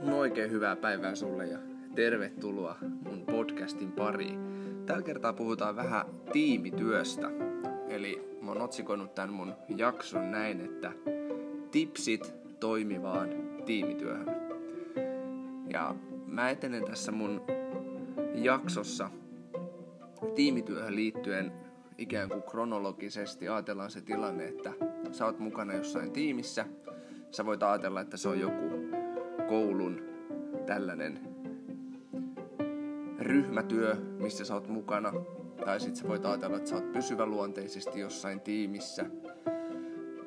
No oikein hyvää päivää sulle ja tervetuloa mun podcastin pariin. Tällä kertaa puhutaan vähän tiimityöstä. Eli mä oon otsikoinut tämän mun jakson näin, että tipsit toimivaan tiimityöhön. Ja mä etenen tässä mun jaksossa tiimityöhön liittyen ikään kuin kronologisesti ajatellaan se tilanne, että sä oot mukana jossain tiimissä. Sä voit ajatella, että se on joku koulun tällainen ryhmätyö, missä sä oot mukana. Tai sit sä voit ajatella, että sä oot pysyväluonteisesti jossain tiimissä,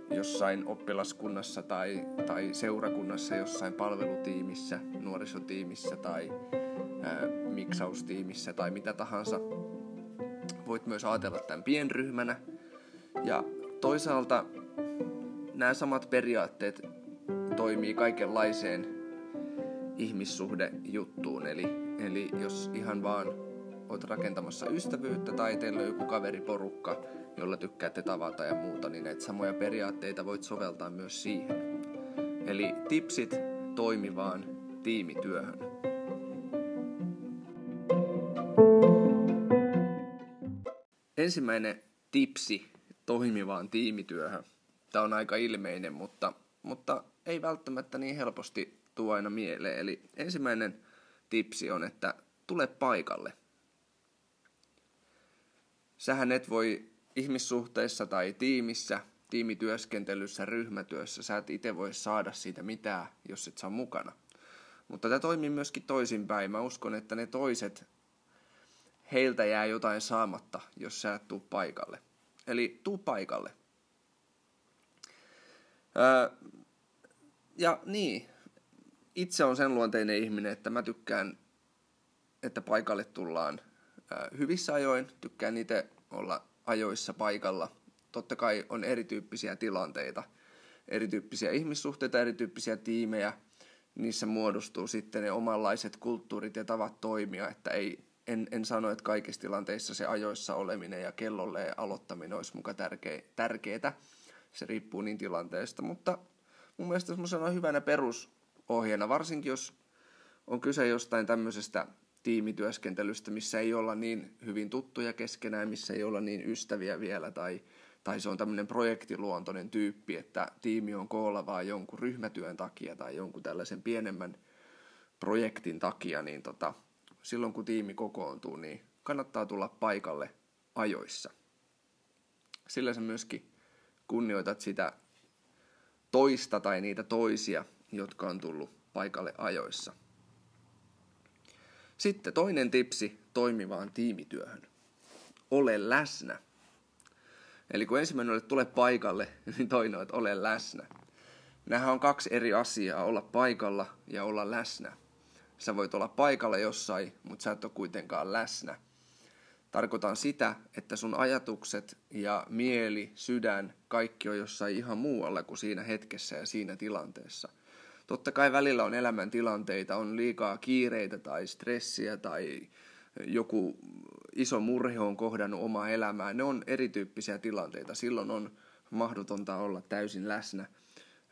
jossain oppilaskunnassa tai, tai seurakunnassa, jossain palvelutiimissä, nuorisotiimissä tai ää, miksaustiimissä tai mitä tahansa. Voit myös ajatella tämän pienryhmänä. Ja toisaalta nämä samat periaatteet toimii kaikenlaiseen ihmissuhdejuttuun. Eli, eli jos ihan vaan oot rakentamassa ystävyyttä tai teillä on joku kaveriporukka, jolla tykkäätte tavata ja muuta, niin näitä samoja periaatteita voit soveltaa myös siihen. Eli tipsit toimivaan tiimityöhön. Ensimmäinen tipsi toimivaan tiimityöhön. Tämä on aika ilmeinen, mutta, mutta ei välttämättä niin helposti tuo aina mieleen. Eli ensimmäinen tipsi on, että tule paikalle. Sähän et voi ihmissuhteissa tai tiimissä, tiimityöskentelyssä, ryhmätyössä, sä et itse voi saada siitä mitään, jos et saa mukana. Mutta tämä toimii myöskin toisinpäin. Mä uskon, että ne toiset, heiltä jää jotain saamatta, jos sä et tuu paikalle. Eli tuu paikalle. Öö, ja niin, itse on sen luonteinen ihminen, että mä tykkään, että paikalle tullaan hyvissä ajoin. Tykkään itse olla ajoissa paikalla. Totta kai on erityyppisiä tilanteita, erityyppisiä ihmissuhteita, erityyppisiä tiimejä. Niissä muodostuu sitten ne omanlaiset kulttuurit ja tavat toimia, että ei, en, en sano, että kaikissa tilanteissa se ajoissa oleminen ja kellolle aloittaminen olisi muka tärkeä, tärkeää. Se riippuu niin tilanteesta, mutta mun mielestä semmoisena hyvänä perusohjeena, varsinkin jos on kyse jostain tämmöisestä tiimityöskentelystä, missä ei olla niin hyvin tuttuja keskenään, missä ei olla niin ystäviä vielä, tai, tai se on tämmöinen projektiluontoinen tyyppi, että tiimi on koolla vaan jonkun ryhmätyön takia tai jonkun tällaisen pienemmän projektin takia, niin tota, silloin kun tiimi kokoontuu, niin kannattaa tulla paikalle ajoissa. Sillä sä myöskin kunnioitat sitä toista tai niitä toisia, jotka on tullut paikalle ajoissa. Sitten toinen tipsi toimivaan tiimityöhön. Ole läsnä. Eli kun ensimmäinen oli, tule paikalle, niin toinen on, että ole läsnä. Nämähän on kaksi eri asiaa, olla paikalla ja olla läsnä. Sä voit olla paikalla jossain, mutta sä et ole kuitenkaan läsnä. Tarkoitan sitä, että sun ajatukset ja mieli, sydän, kaikki on jossain ihan muualla kuin siinä hetkessä ja siinä tilanteessa. Totta kai välillä on elämäntilanteita, on liikaa kiireitä tai stressiä tai joku iso murhe on kohdannut omaa elämää. Ne on erityyppisiä tilanteita. Silloin on mahdotonta olla täysin läsnä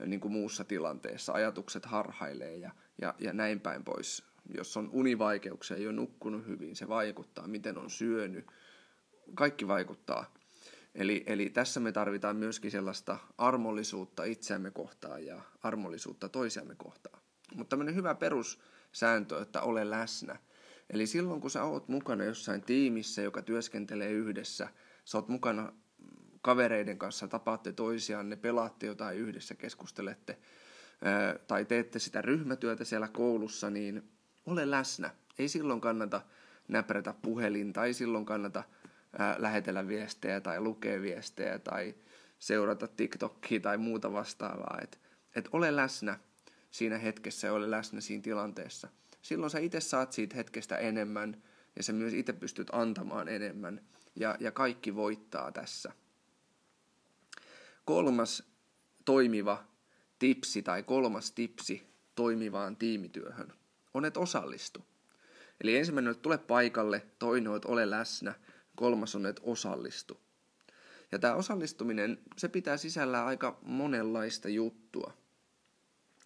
niin kuin muussa tilanteessa. Ajatukset harhailee ja, ja, ja näin päin pois jos on univaikeuksia, ei ole nukkunut hyvin, se vaikuttaa, miten on syönyt, kaikki vaikuttaa. Eli, eli tässä me tarvitaan myöskin sellaista armollisuutta itseämme kohtaan ja armollisuutta toisiamme kohtaan. Mutta tämmöinen hyvä perussääntö, että ole läsnä. Eli silloin kun sä oot mukana jossain tiimissä, joka työskentelee yhdessä, sä oot mukana kavereiden kanssa, tapaatte toisiaan, pelaatte jotain yhdessä, keskustelette, tai teette sitä ryhmätyötä siellä koulussa, niin ole läsnä. Ei silloin kannata näprätä puhelinta, ei silloin kannata lähetellä viestejä tai lukea viestejä tai seurata TikTokia tai muuta vastaavaa. Et, et ole läsnä siinä hetkessä ja ole läsnä siinä tilanteessa. Silloin sä itse saat siitä hetkestä enemmän ja sä myös itse pystyt antamaan enemmän ja, ja kaikki voittaa tässä. Kolmas toimiva tipsi tai kolmas tipsi toimivaan tiimityöhön – on, että osallistu. Eli ensimmäinen on, että tule paikalle, toinen on, että ole läsnä, kolmas on, että osallistu. Ja tämä osallistuminen, se pitää sisällään aika monenlaista juttua.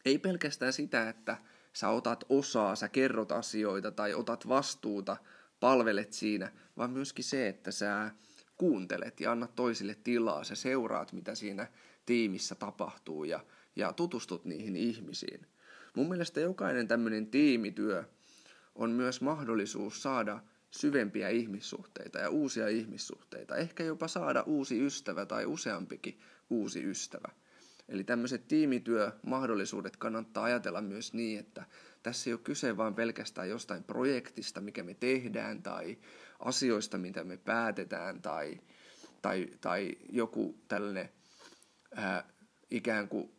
Ei pelkästään sitä, että sä otat osaa, sä kerrot asioita tai otat vastuuta, palvelet siinä, vaan myöskin se, että sä kuuntelet ja annat toisille tilaa, sä seuraat, mitä siinä tiimissä tapahtuu ja, ja tutustut niihin ihmisiin. Mun mielestä jokainen tämmöinen tiimityö on myös mahdollisuus saada syvempiä ihmissuhteita ja uusia ihmissuhteita. Ehkä jopa saada uusi ystävä tai useampikin uusi ystävä. Eli tämmöiset tiimityömahdollisuudet kannattaa ajatella myös niin, että tässä ei ole kyse vain pelkästään jostain projektista, mikä me tehdään, tai asioista, mitä me päätetään, tai, tai, tai joku tällainen ää, ikään kuin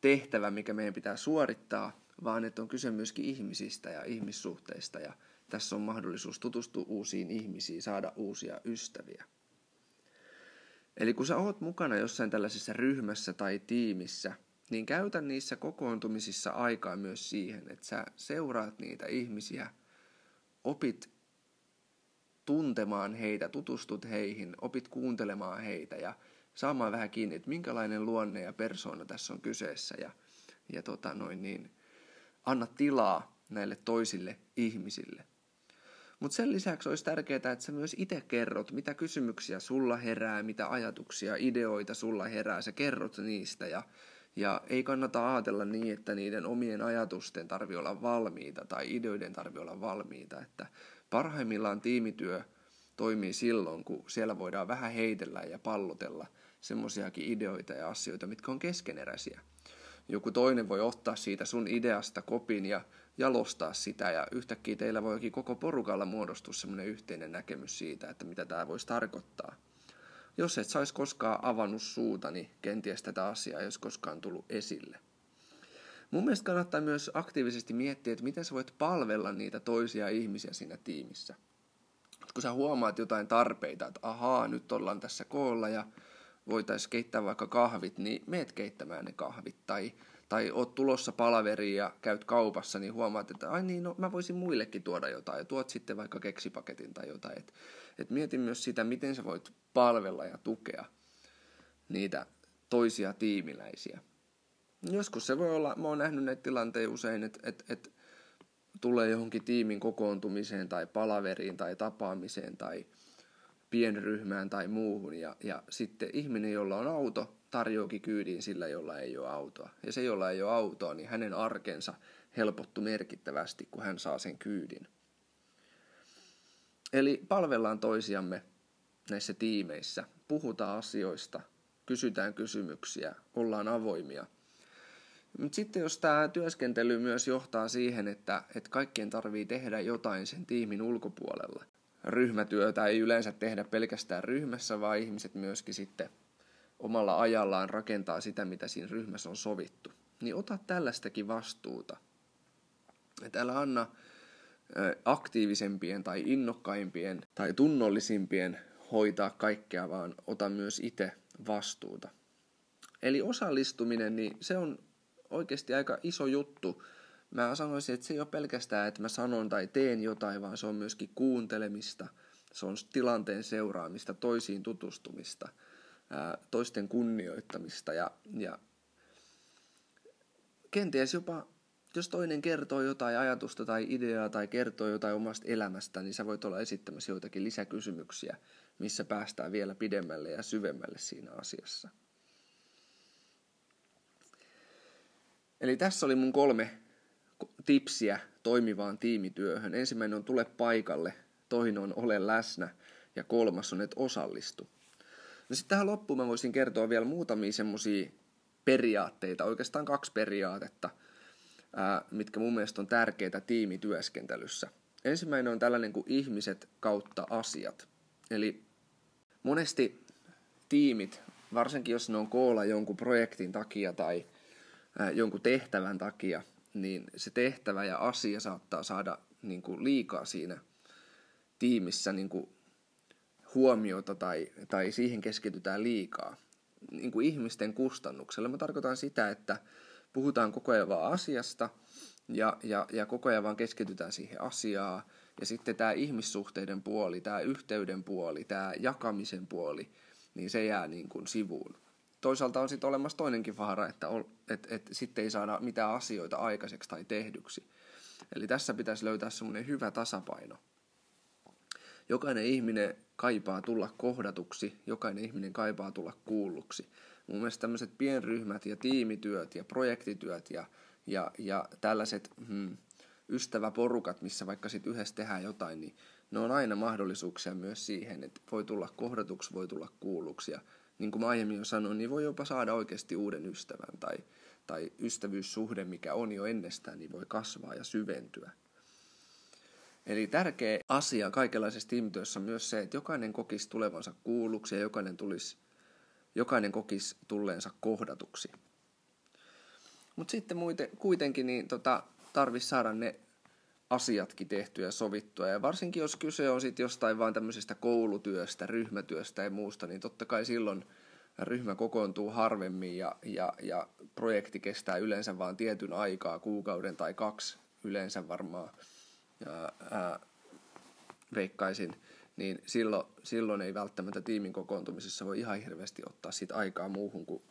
tehtävä, mikä meidän pitää suorittaa, vaan että on kyse myöskin ihmisistä ja ihmissuhteista, ja tässä on mahdollisuus tutustua uusiin ihmisiin, saada uusia ystäviä. Eli kun sä oot mukana jossain tällaisessa ryhmässä tai tiimissä, niin käytä niissä kokoontumisissa aikaa myös siihen, että sä seuraat niitä ihmisiä, opit tuntemaan heitä, tutustut heihin, opit kuuntelemaan heitä ja saamaan vähän kiinni, että minkälainen luonne ja persoona tässä on kyseessä. Ja, ja tota noin niin, anna tilaa näille toisille ihmisille. Mutta sen lisäksi olisi tärkeää, että sä myös itse kerrot, mitä kysymyksiä sulla herää, mitä ajatuksia, ideoita sulla herää, sä kerrot niistä ja, ja ei kannata ajatella niin, että niiden omien ajatusten tarvii olla valmiita tai ideoiden tarvii olla valmiita, että parhaimmillaan tiimityö toimii silloin, kun siellä voidaan vähän heitellä ja pallotella semmoisiakin ideoita ja asioita, mitkä on keskeneräisiä. Joku toinen voi ottaa siitä sun ideasta kopin ja jalostaa sitä ja yhtäkkiä teillä voikin koko porukalla muodostua semmoinen yhteinen näkemys siitä, että mitä tämä voisi tarkoittaa. Jos et saisi koskaan avannut suuta, niin kenties tätä asiaa ei olisi koskaan tullut esille. Mun mielestä kannattaa myös aktiivisesti miettiä, että miten sä voit palvella niitä toisia ihmisiä siinä tiimissä. Kun sä huomaat jotain tarpeita, että ahaa, nyt ollaan tässä koolla ja voitaisiin keittää vaikka kahvit, niin meet keittämään ne kahvit. Tai tai oot tulossa palaveriin ja käyt kaupassa, niin huomaat, että ai niin, no mä voisin muillekin tuoda jotain ja tuot sitten vaikka keksipaketin tai jotain. Et, et mieti myös sitä, miten sä voit palvella ja tukea niitä toisia tiimiläisiä. Joskus se voi olla, mä oon nähnyt näitä tilanteita usein, että et, et tulee johonkin tiimin kokoontumiseen tai palaveriin tai tapaamiseen tai pienryhmään tai muuhun ja, ja sitten ihminen, jolla on auto, tarjoakin kyydin sillä, jolla ei ole autoa. Ja se, jolla ei ole autoa, niin hänen arkensa helpottu merkittävästi, kun hän saa sen kyydin. Eli palvellaan toisiamme näissä tiimeissä, puhutaan asioista, kysytään kysymyksiä, ollaan avoimia. Mutta sitten jos tämä työskentely myös johtaa siihen, että, että kaikkien tarvii tehdä jotain sen tiimin ulkopuolella. Ryhmätyötä ei yleensä tehdä pelkästään ryhmässä, vaan ihmiset myöskin sitten omalla ajallaan rakentaa sitä, mitä siinä ryhmässä on sovittu. Niin ota tällaistakin vastuuta. Et älä anna aktiivisempien tai innokkaimpien tai tunnollisimpien hoitaa kaikkea, vaan ota myös itse vastuuta. Eli osallistuminen, niin se on oikeasti aika iso juttu. Mä sanoisin, että se ei ole pelkästään, että mä sanon tai teen jotain, vaan se on myöskin kuuntelemista, se on tilanteen seuraamista, toisiin tutustumista – toisten kunnioittamista ja, ja kenties jopa, jos toinen kertoo jotain ajatusta tai ideaa tai kertoo jotain omasta elämästä, niin sä voit olla esittämässä joitakin lisäkysymyksiä, missä päästään vielä pidemmälle ja syvemmälle siinä asiassa. Eli tässä oli mun kolme tipsiä toimivaan tiimityöhön. Ensimmäinen on tule paikalle, toinen on ole läsnä ja kolmas on, että osallistu. No sitten tähän loppuun mä voisin kertoa vielä muutamia semmoisia periaatteita, oikeastaan kaksi periaatetta, mitkä mun mielestä on tärkeitä tiimityöskentelyssä. Ensimmäinen on tällainen kuin ihmiset kautta asiat. Eli monesti tiimit, varsinkin jos ne on koolla jonkun projektin takia tai jonkun tehtävän takia, niin se tehtävä ja asia saattaa saada niin kuin liikaa siinä tiimissä niin kuin huomiota tai, tai siihen keskitytään liikaa niin kuin ihmisten kustannuksella. Mä tarkoitan sitä, että puhutaan koko ajan vaan asiasta ja, ja, ja koko ajan vaan keskitytään siihen asiaan Ja sitten tämä ihmissuhteiden puoli, tämä yhteyden puoli, tämä jakamisen puoli, niin se jää niin kuin sivuun. Toisaalta on sitten olemassa toinenkin vaara, että et, et sitten ei saada mitään asioita aikaiseksi tai tehdyksi. Eli tässä pitäisi löytää semmoinen hyvä tasapaino. Jokainen ihminen kaipaa tulla kohdatuksi, jokainen ihminen kaipaa tulla kuulluksi. Mun mielestä tämmöiset pienryhmät ja tiimityöt ja projektityöt ja, ja, ja tällaiset hmm, ystäväporukat, missä vaikka sitten yhdessä tehdään jotain, niin ne on aina mahdollisuuksia myös siihen, että voi tulla kohdatuksi, voi tulla kuulluksi. Ja niin kuin mä aiemmin jo sanoin, niin voi jopa saada oikeasti uuden ystävän tai, tai ystävyyssuhde, mikä on jo ennestään, niin voi kasvaa ja syventyä. Eli tärkeä asia kaikenlaisessa tiimityössä on myös se, että jokainen kokisi tulevansa kuulluksi ja jokainen, tulisi, jokainen kokisi tulleensa kohdatuksi. Mutta sitten muite, kuitenkin niin tota, tarvitsisi saada ne asiatkin tehtyä ja sovittua. Ja varsinkin jos kyse on sitten jostain vain tämmöisestä koulutyöstä, ryhmätyöstä ja muusta, niin totta kai silloin ryhmä kokoontuu harvemmin ja, ja, ja projekti kestää yleensä vain tietyn aikaa, kuukauden tai kaksi yleensä varmaan ja, ää, veikkaisin, niin silloin, silloin ei välttämättä tiimin kokoontumisessa voi ihan hirveästi ottaa sit aikaa muuhun kuin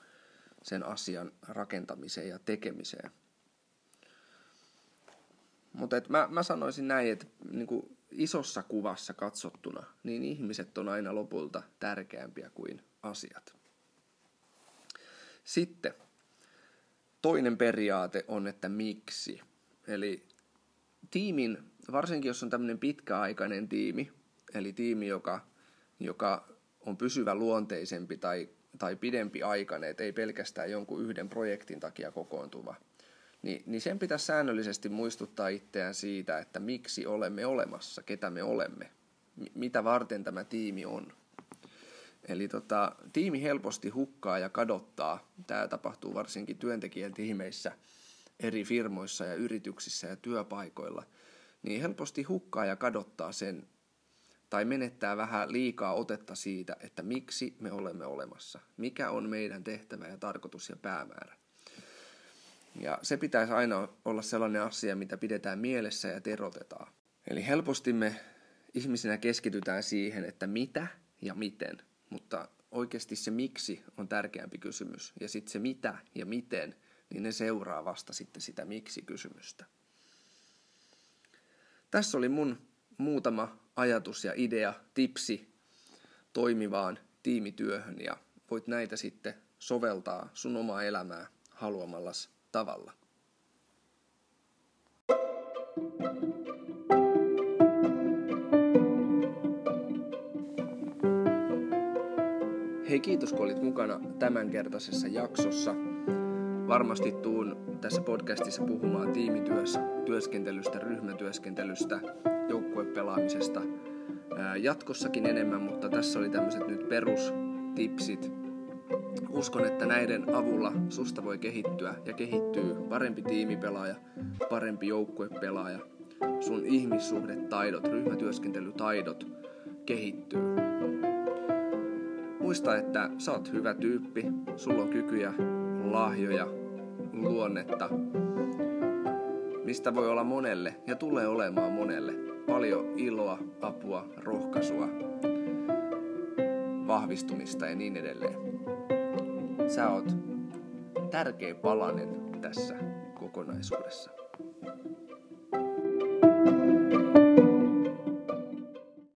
sen asian rakentamiseen ja tekemiseen. Mutta mä, mä sanoisin näin, että niin isossa kuvassa katsottuna, niin ihmiset on aina lopulta tärkeämpiä kuin asiat. Sitten toinen periaate on, että miksi. Eli tiimin, varsinkin jos on tämmöinen pitkäaikainen tiimi, eli tiimi, joka, joka on pysyvä luonteisempi tai, tai pidempi aikainen, ei pelkästään jonkun yhden projektin takia kokoontuva, niin, niin sen pitäisi säännöllisesti muistuttaa itseään siitä, että miksi olemme olemassa, ketä me olemme, mitä varten tämä tiimi on. Eli tota, tiimi helposti hukkaa ja kadottaa. Tämä tapahtuu varsinkin työntekijän tiimeissä eri firmoissa ja yrityksissä ja työpaikoilla. Niin helposti hukkaa ja kadottaa sen tai menettää vähän liikaa otetta siitä, että miksi me olemme olemassa. Mikä on meidän tehtävä ja tarkoitus ja päämäärä. Ja se pitäisi aina olla sellainen asia, mitä pidetään mielessä ja terotetaan. Eli helposti me ihmisinä keskitytään siihen, että mitä ja miten – mutta oikeasti se miksi on tärkeämpi kysymys. Ja sitten se mitä ja miten, niin ne seuraa vasta sitten sitä miksi-kysymystä. Tässä oli mun muutama ajatus ja idea, tipsi toimivaan tiimityöhön ja voit näitä sitten soveltaa sun omaa elämää haluamallas tavalla. Hei kiitos kun olit mukana tämänkertaisessa jaksossa. Varmasti tuun tässä podcastissa puhumaan tiimityössä, työskentelystä, ryhmätyöskentelystä, joukkuepelaamisesta jatkossakin enemmän, mutta tässä oli tämmöiset nyt perustipsit. Uskon, että näiden avulla susta voi kehittyä ja kehittyy parempi tiimipelaaja, parempi joukkuepelaaja. Sun ihmissuhdetaidot, ryhmätyöskentelytaidot kehittyy muista, että sä oot hyvä tyyppi, sulla on kykyjä, lahjoja, luonnetta, mistä voi olla monelle ja tulee olemaan monelle paljon iloa, apua, rohkaisua, vahvistumista ja niin edelleen. Sä oot tärkeä palanen tässä kokonaisuudessa.